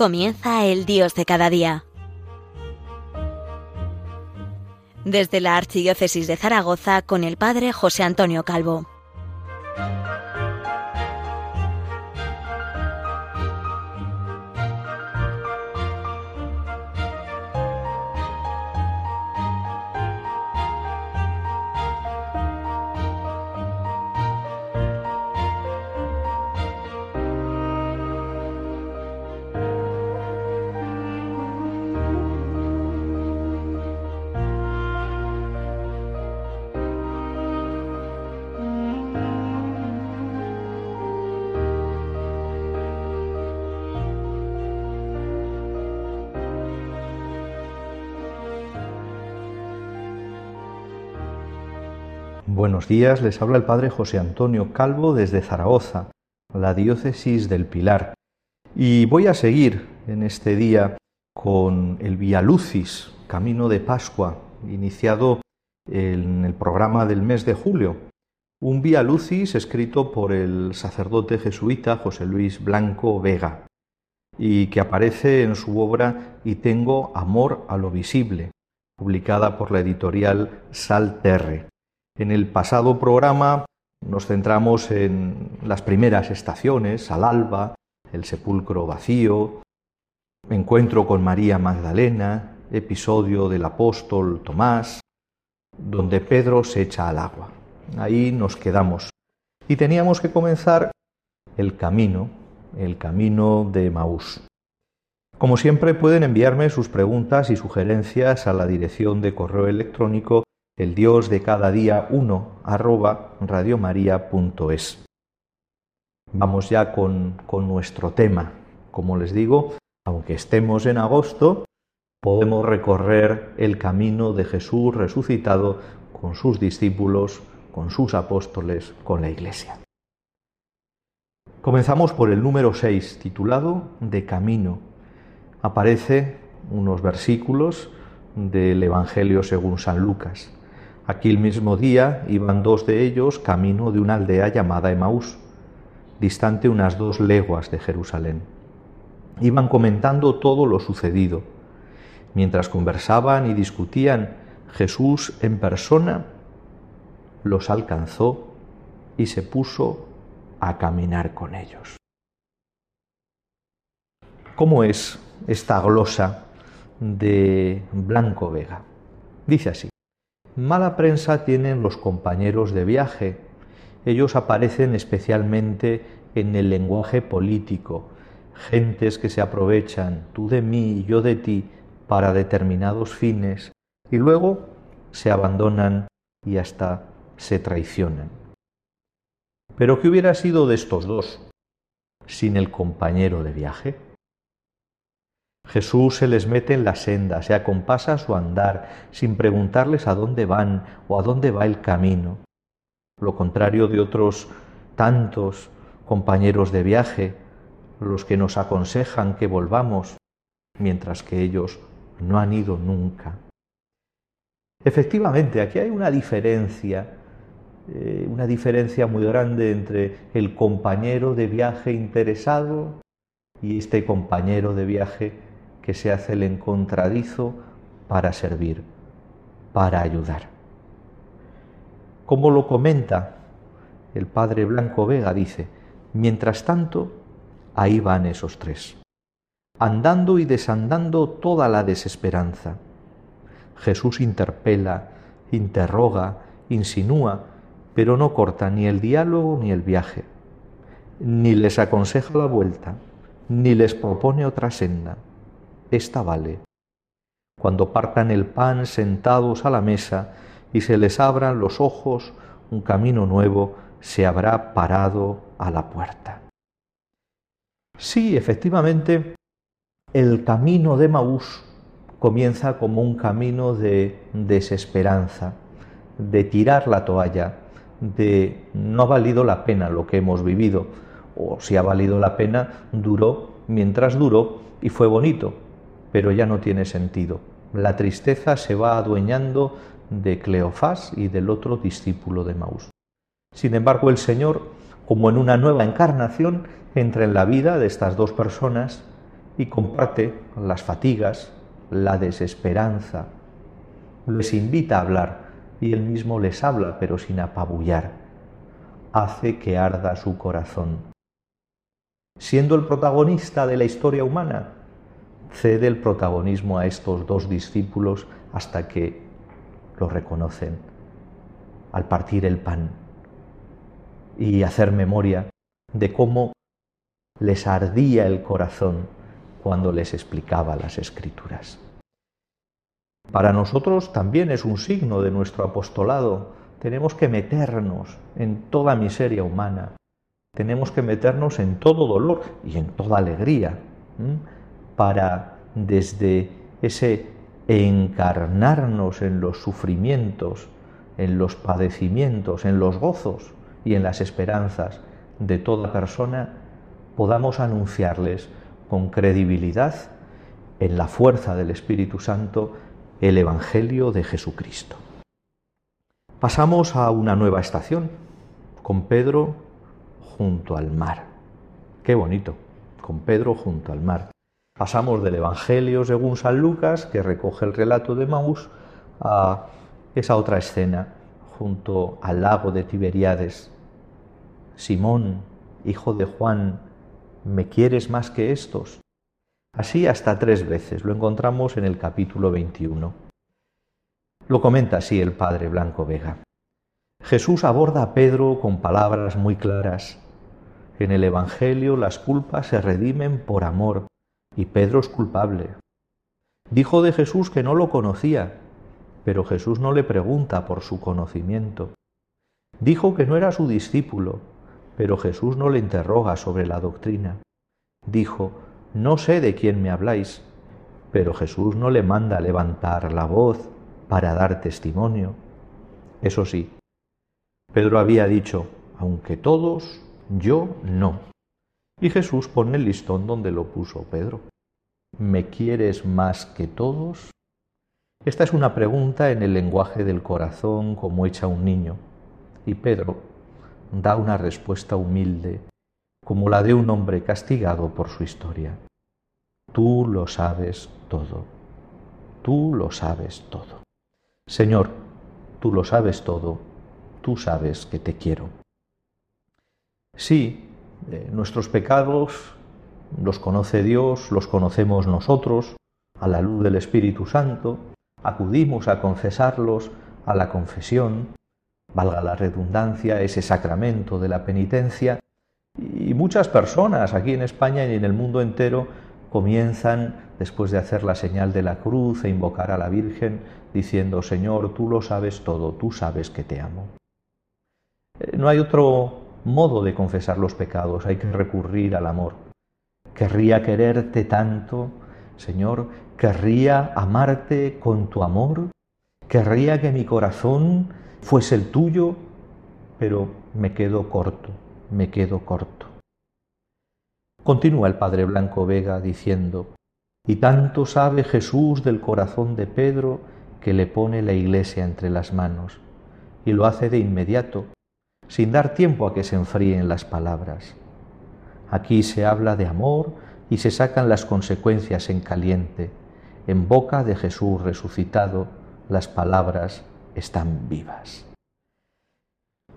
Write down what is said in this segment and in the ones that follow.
Comienza el Dios de cada día. Desde la Archidiócesis de Zaragoza con el Padre José Antonio Calvo. Buenos días, les habla el Padre José Antonio Calvo desde Zaragoza, la diócesis del Pilar. Y voy a seguir en este día con el Via Lucis, Camino de Pascua, iniciado en el programa del mes de julio. Un Via Lucis escrito por el sacerdote jesuita José Luis Blanco Vega y que aparece en su obra Y tengo amor a lo visible, publicada por la editorial Salterre. En el pasado programa nos centramos en las primeras estaciones, al alba, el sepulcro vacío, encuentro con María Magdalena, episodio del apóstol Tomás, donde Pedro se echa al agua. Ahí nos quedamos. Y teníamos que comenzar el camino, el camino de Maús. Como siempre pueden enviarme sus preguntas y sugerencias a la dirección de correo electrónico el Dios de cada día uno arroba radiomaria.es. Vamos ya con, con nuestro tema. Como les digo, aunque estemos en agosto, podemos recorrer el camino de Jesús resucitado con sus discípulos, con sus apóstoles, con la Iglesia. Comenzamos por el número 6, titulado De Camino. Aparece unos versículos del Evangelio según San Lucas. Aquel mismo día iban dos de ellos camino de una aldea llamada Emaús, distante unas dos leguas de Jerusalén. Iban comentando todo lo sucedido. Mientras conversaban y discutían, Jesús en persona los alcanzó y se puso a caminar con ellos. ¿Cómo es esta glosa de Blanco Vega? Dice así. Mala prensa tienen los compañeros de viaje. Ellos aparecen especialmente en el lenguaje político, gentes que se aprovechan tú de mí y yo de ti para determinados fines y luego se abandonan y hasta se traicionan. Pero ¿qué hubiera sido de estos dos sin el compañero de viaje? Jesús se les mete en la senda, se acompasa su andar, sin preguntarles a dónde van o a dónde va el camino. Lo contrario de otros tantos compañeros de viaje, los que nos aconsejan que volvamos, mientras que ellos no han ido nunca. Efectivamente, aquí hay una diferencia, eh, una diferencia muy grande entre el compañero de viaje interesado y este compañero de viaje que se hace el encontradizo para servir, para ayudar. Como lo comenta el padre Blanco Vega, dice, mientras tanto, ahí van esos tres, andando y desandando toda la desesperanza. Jesús interpela, interroga, insinúa, pero no corta ni el diálogo ni el viaje, ni les aconseja la vuelta, ni les propone otra senda esta vale. Cuando partan el pan sentados a la mesa y se les abran los ojos, un camino nuevo se habrá parado a la puerta. Sí, efectivamente, el camino de Maús comienza como un camino de desesperanza, de tirar la toalla, de no ha valido la pena lo que hemos vivido, o si ha valido la pena, duró mientras duró y fue bonito, pero ya no tiene sentido. La tristeza se va adueñando de Cleofás y del otro discípulo de Maús. Sin embargo, el Señor, como en una nueva encarnación, entra en la vida de estas dos personas y comparte las fatigas, la desesperanza. Les invita a hablar y él mismo les habla, pero sin apabullar. Hace que arda su corazón. Siendo el protagonista de la historia humana, cede el protagonismo a estos dos discípulos hasta que lo reconocen al partir el pan y hacer memoria de cómo les ardía el corazón cuando les explicaba las escrituras. Para nosotros también es un signo de nuestro apostolado. Tenemos que meternos en toda miseria humana, tenemos que meternos en todo dolor y en toda alegría, para desde ese encarnarnos en los sufrimientos, en los padecimientos, en los gozos y en las esperanzas de toda persona, podamos anunciarles con credibilidad, en la fuerza del Espíritu Santo, el Evangelio de Jesucristo. Pasamos a una nueva estación, con Pedro junto al mar. Qué bonito, con Pedro junto al mar. Pasamos del Evangelio según San Lucas, que recoge el relato de Maús, a esa otra escena junto al lago de Tiberíades. Simón, hijo de Juan, ¿me quieres más que estos? Así hasta tres veces, lo encontramos en el capítulo 21. Lo comenta así el padre Blanco Vega. Jesús aborda a Pedro con palabras muy claras. En el Evangelio las culpas se redimen por amor y Pedro es culpable. Dijo de Jesús que no lo conocía, pero Jesús no le pregunta por su conocimiento. Dijo que no era su discípulo, pero Jesús no le interroga sobre la doctrina. Dijo, no sé de quién me habláis, pero Jesús no le manda levantar la voz para dar testimonio. Eso sí, Pedro había dicho, aunque todos, yo no. Y Jesús pone el listón donde lo puso Pedro. ¿Me quieres más que todos? Esta es una pregunta en el lenguaje del corazón como hecha un niño. Y Pedro da una respuesta humilde, como la de un hombre castigado por su historia. Tú lo sabes todo. Tú lo sabes todo. Señor, tú lo sabes todo. Tú sabes que te quiero. Sí, eh, nuestros pecados los conoce Dios, los conocemos nosotros, a la luz del Espíritu Santo, acudimos a confesarlos a la confesión, valga la redundancia, ese sacramento de la penitencia, y muchas personas aquí en España y en el mundo entero comienzan, después de hacer la señal de la cruz e invocar a la Virgen, diciendo, Señor, tú lo sabes todo, tú sabes que te amo. Eh, no hay otro modo de confesar los pecados, hay que recurrir al amor. Querría quererte tanto, Señor, querría amarte con tu amor, querría que mi corazón fuese el tuyo, pero me quedo corto, me quedo corto. Continúa el padre Blanco Vega diciendo, y tanto sabe Jesús del corazón de Pedro que le pone la iglesia entre las manos, y lo hace de inmediato, sin dar tiempo a que se enfríen las palabras. Aquí se habla de amor y se sacan las consecuencias en caliente. En boca de Jesús resucitado las palabras están vivas.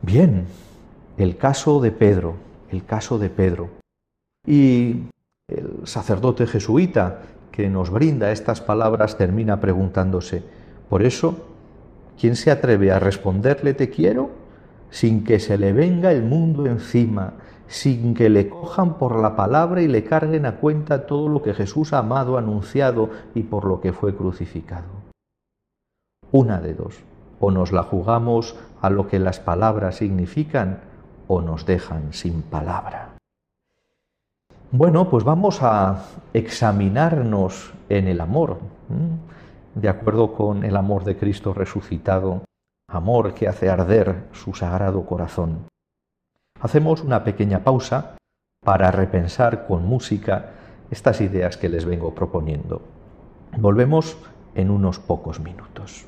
Bien, el caso de Pedro, el caso de Pedro. Y el sacerdote jesuita que nos brinda estas palabras termina preguntándose, por eso, ¿quién se atreve a responderle te quiero sin que se le venga el mundo encima, sin que le cojan por la palabra y le carguen a cuenta todo lo que Jesús ha amado, anunciado y por lo que fue crucificado? Una de dos, o nos la jugamos a lo que las palabras significan o nos dejan sin palabra. Bueno, pues vamos a examinarnos en el amor, de acuerdo con el amor de Cristo resucitado, amor que hace arder su sagrado corazón. Hacemos una pequeña pausa para repensar con música estas ideas que les vengo proponiendo. Volvemos en unos pocos minutos.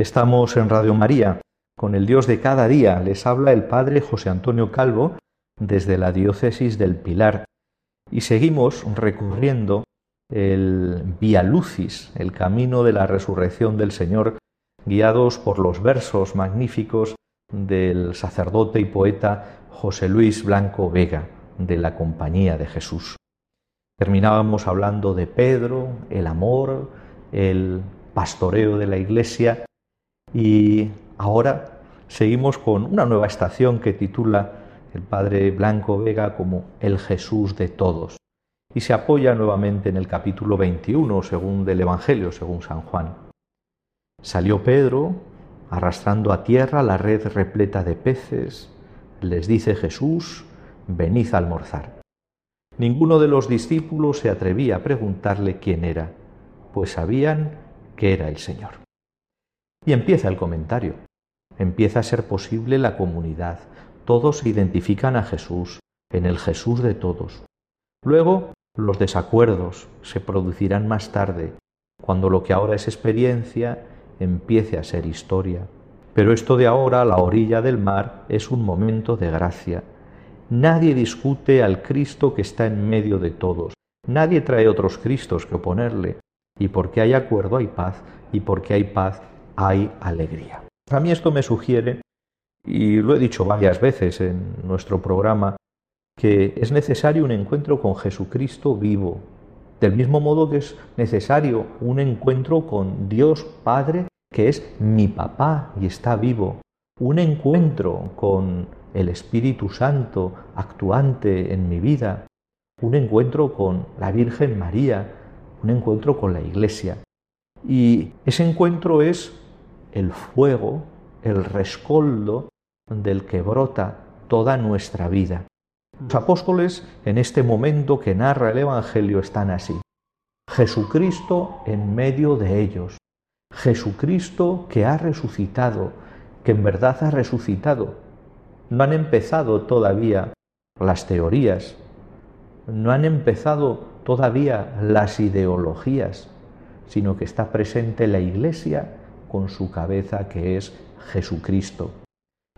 Estamos en Radio María con el Dios de cada día. Les habla el Padre José Antonio Calvo desde la diócesis del Pilar y seguimos recorriendo el Via Lucis, el camino de la resurrección del Señor, guiados por los versos magníficos del sacerdote y poeta José Luis Blanco Vega, de la Compañía de Jesús. Terminábamos hablando de Pedro, el amor, el pastoreo de la Iglesia y ahora seguimos con una nueva estación que titula el Padre Blanco Vega como el Jesús de todos y se apoya nuevamente en el capítulo 21 según del Evangelio, según San Juan. Salió Pedro arrastrando a tierra la red repleta de peces, les dice Jesús, venid a almorzar. Ninguno de los discípulos se atrevía a preguntarle quién era, pues sabían que era el Señor. Y empieza el comentario. Empieza a ser posible la comunidad. Todos se identifican a Jesús, en el Jesús de todos. Luego, los desacuerdos se producirán más tarde, cuando lo que ahora es experiencia empiece a ser historia. Pero esto de ahora, la orilla del mar, es un momento de gracia. Nadie discute al Cristo que está en medio de todos. Nadie trae otros Cristos que oponerle. Y porque hay acuerdo hay paz, y porque hay paz hay alegría. A mí esto me sugiere, y lo he dicho varias veces en nuestro programa, que es necesario un encuentro con Jesucristo vivo, del mismo modo que es necesario un encuentro con Dios Padre, que es mi papá y está vivo, un encuentro con el Espíritu Santo actuante en mi vida, un encuentro con la Virgen María, un encuentro con la Iglesia. Y ese encuentro es el fuego, el rescoldo del que brota toda nuestra vida. Los apóstoles en este momento que narra el Evangelio están así. Jesucristo en medio de ellos. Jesucristo que ha resucitado, que en verdad ha resucitado. No han empezado todavía las teorías, no han empezado todavía las ideologías, sino que está presente la Iglesia con su cabeza que es Jesucristo.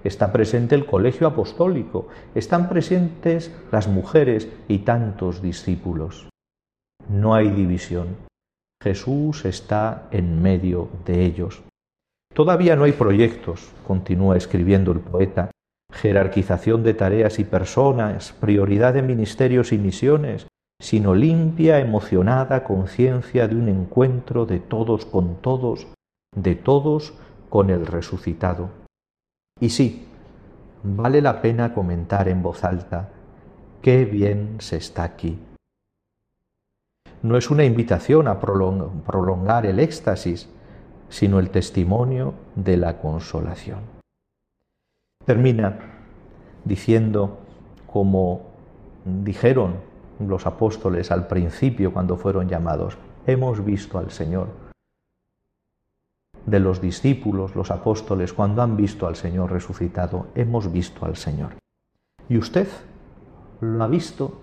Está presente el colegio apostólico, están presentes las mujeres y tantos discípulos. No hay división. Jesús está en medio de ellos. Todavía no hay proyectos, continúa escribiendo el poeta, jerarquización de tareas y personas, prioridad de ministerios y misiones, sino limpia, emocionada conciencia de un encuentro de todos con todos, de todos con el resucitado. Y sí, vale la pena comentar en voz alta, qué bien se está aquí. No es una invitación a prolongar el éxtasis, sino el testimonio de la consolación. Termina diciendo, como dijeron los apóstoles al principio cuando fueron llamados, hemos visto al Señor. De los discípulos, los apóstoles, cuando han visto al Señor resucitado, hemos visto al Señor. ¿Y usted lo ha visto?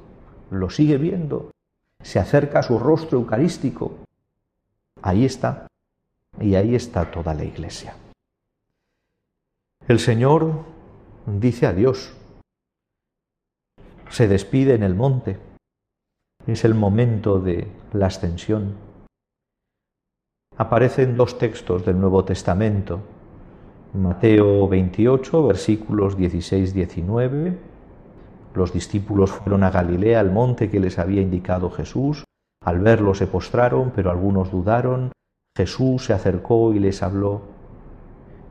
¿Lo sigue viendo? ¿Se acerca a su rostro eucarístico? Ahí está. Y ahí está toda la iglesia. El Señor dice adiós. Se despide en el monte es el momento de la ascensión. Aparecen dos textos del Nuevo Testamento, Mateo 28, versículos 16-19. Los discípulos fueron a Galilea, al monte que les había indicado Jesús. Al verlo se postraron, pero algunos dudaron. Jesús se acercó y les habló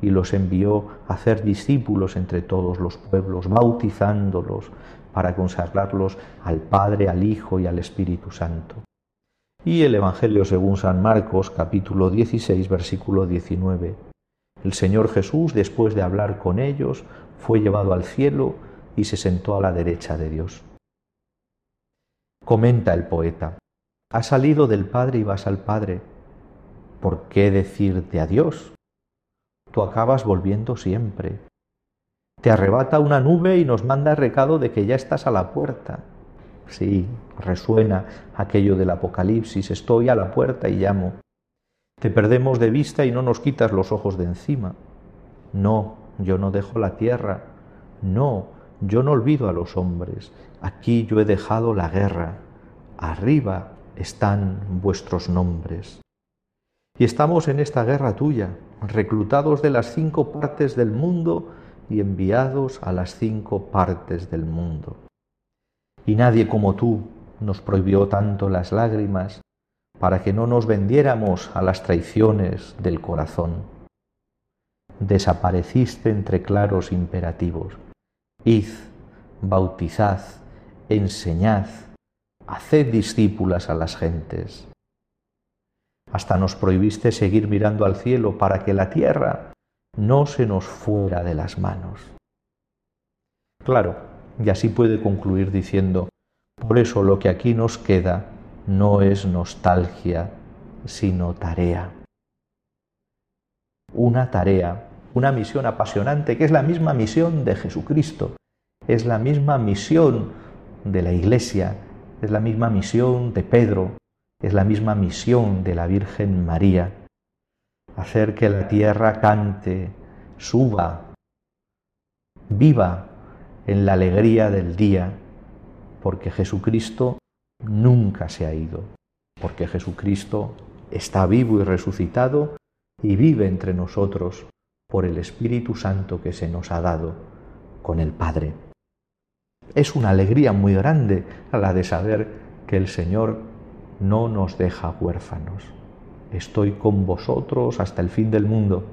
y los envió a hacer discípulos entre todos los pueblos, bautizándolos para consagrarlos al Padre, al Hijo y al Espíritu Santo. Y el Evangelio según San Marcos capítulo 16 versículo 19. El Señor Jesús, después de hablar con ellos, fue llevado al cielo y se sentó a la derecha de Dios. Comenta el poeta, has salido del Padre y vas al Padre. ¿Por qué decirte adiós? Tú acabas volviendo siempre. Te arrebata una nube y nos manda recado de que ya estás a la puerta. Sí, resuena aquello del Apocalipsis, estoy a la puerta y llamo. Te perdemos de vista y no nos quitas los ojos de encima. No, yo no dejo la tierra. No, yo no olvido a los hombres. Aquí yo he dejado la guerra. Arriba están vuestros nombres. Y estamos en esta guerra tuya, reclutados de las cinco partes del mundo y enviados a las cinco partes del mundo. Y nadie como tú nos prohibió tanto las lágrimas para que no nos vendiéramos a las traiciones del corazón. Desapareciste entre claros imperativos. Id, bautizad, enseñad, haced discípulas a las gentes. Hasta nos prohibiste seguir mirando al cielo para que la tierra no se nos fuera de las manos. Claro, y así puede concluir diciendo, por eso lo que aquí nos queda no es nostalgia, sino tarea. Una tarea, una misión apasionante, que es la misma misión de Jesucristo, es la misma misión de la Iglesia, es la misma misión de Pedro, es la misma misión de la Virgen María, hacer que la tierra cante, suba, viva en la alegría del día, porque Jesucristo nunca se ha ido, porque Jesucristo está vivo y resucitado y vive entre nosotros por el Espíritu Santo que se nos ha dado con el Padre. Es una alegría muy grande la de saber que el Señor no nos deja huérfanos. Estoy con vosotros hasta el fin del mundo.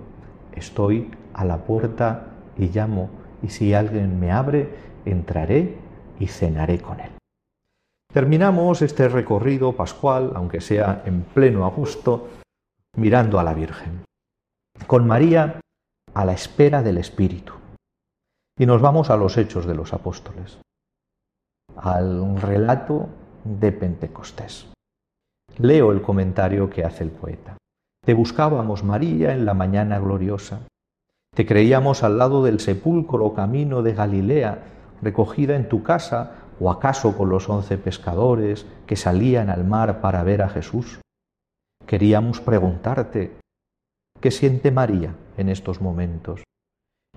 Estoy a la puerta y llamo, y si alguien me abre, entraré y cenaré con él. Terminamos este recorrido pascual, aunque sea en pleno agosto, mirando a la Virgen, con María a la espera del Espíritu. Y nos vamos a los hechos de los apóstoles, al relato de Pentecostés. Leo el comentario que hace el poeta. Te buscábamos, María, en la mañana gloriosa. Te creíamos al lado del sepulcro camino de Galilea, recogida en tu casa, o acaso con los once pescadores que salían al mar para ver a Jesús. Queríamos preguntarte, ¿qué siente María en estos momentos?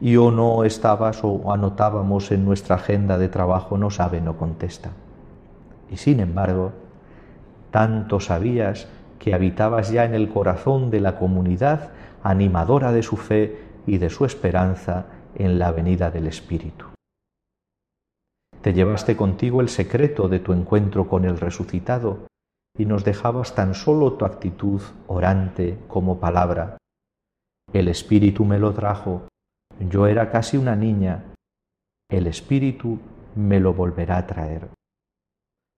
Y o no estabas o anotábamos en nuestra agenda de trabajo, no sabe, no contesta. Y sin embargo, tanto sabías que habitabas ya en el corazón de la comunidad animadora de su fe y de su esperanza en la venida del Espíritu. Te llevaste contigo el secreto de tu encuentro con el resucitado y nos dejabas tan solo tu actitud orante como palabra. El Espíritu me lo trajo, yo era casi una niña, el Espíritu me lo volverá a traer.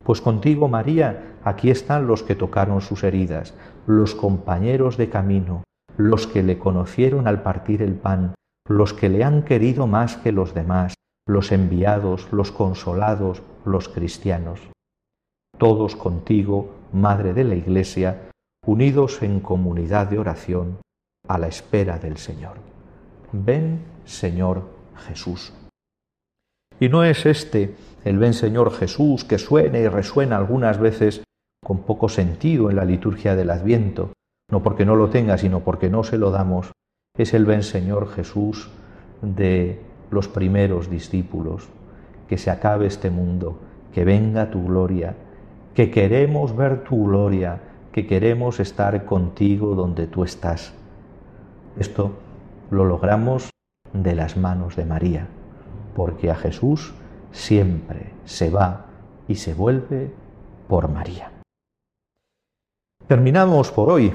Pues contigo, María, aquí están los que tocaron sus heridas, los compañeros de camino, los que le conocieron al partir el pan, los que le han querido más que los demás, los enviados, los consolados, los cristianos. Todos contigo, Madre de la Iglesia, unidos en comunidad de oración, a la espera del Señor. Ven, Señor Jesús. Y no es este el ven Señor Jesús que suena y resuena algunas veces con poco sentido en la liturgia del Adviento, no porque no lo tenga, sino porque no se lo damos, es el ven Señor Jesús de los primeros discípulos, que se acabe este mundo, que venga tu gloria, que queremos ver tu gloria, que queremos estar contigo donde tú estás. Esto lo logramos de las manos de María, porque a Jesús siempre se va y se vuelve por María. Terminamos por hoy.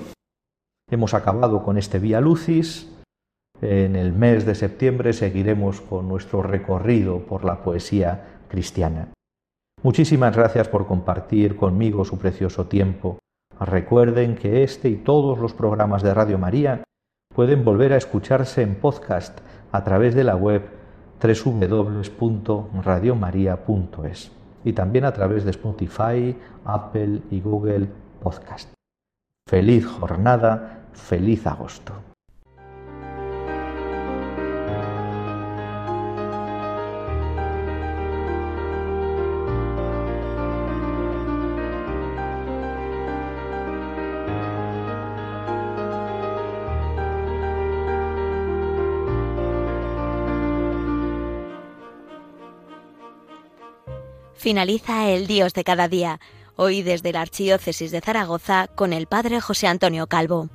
Hemos acabado con este Vía Lucis. En el mes de septiembre seguiremos con nuestro recorrido por la poesía cristiana. Muchísimas gracias por compartir conmigo su precioso tiempo. Recuerden que este y todos los programas de Radio María pueden volver a escucharse en podcast a través de la web www.radiomaria.es y también a través de Spotify, Apple y Google Podcast. Feliz jornada, feliz agosto. Finaliza el Dios de cada día hoy desde la Archidiócesis de Zaragoza con el Padre José Antonio Calvo.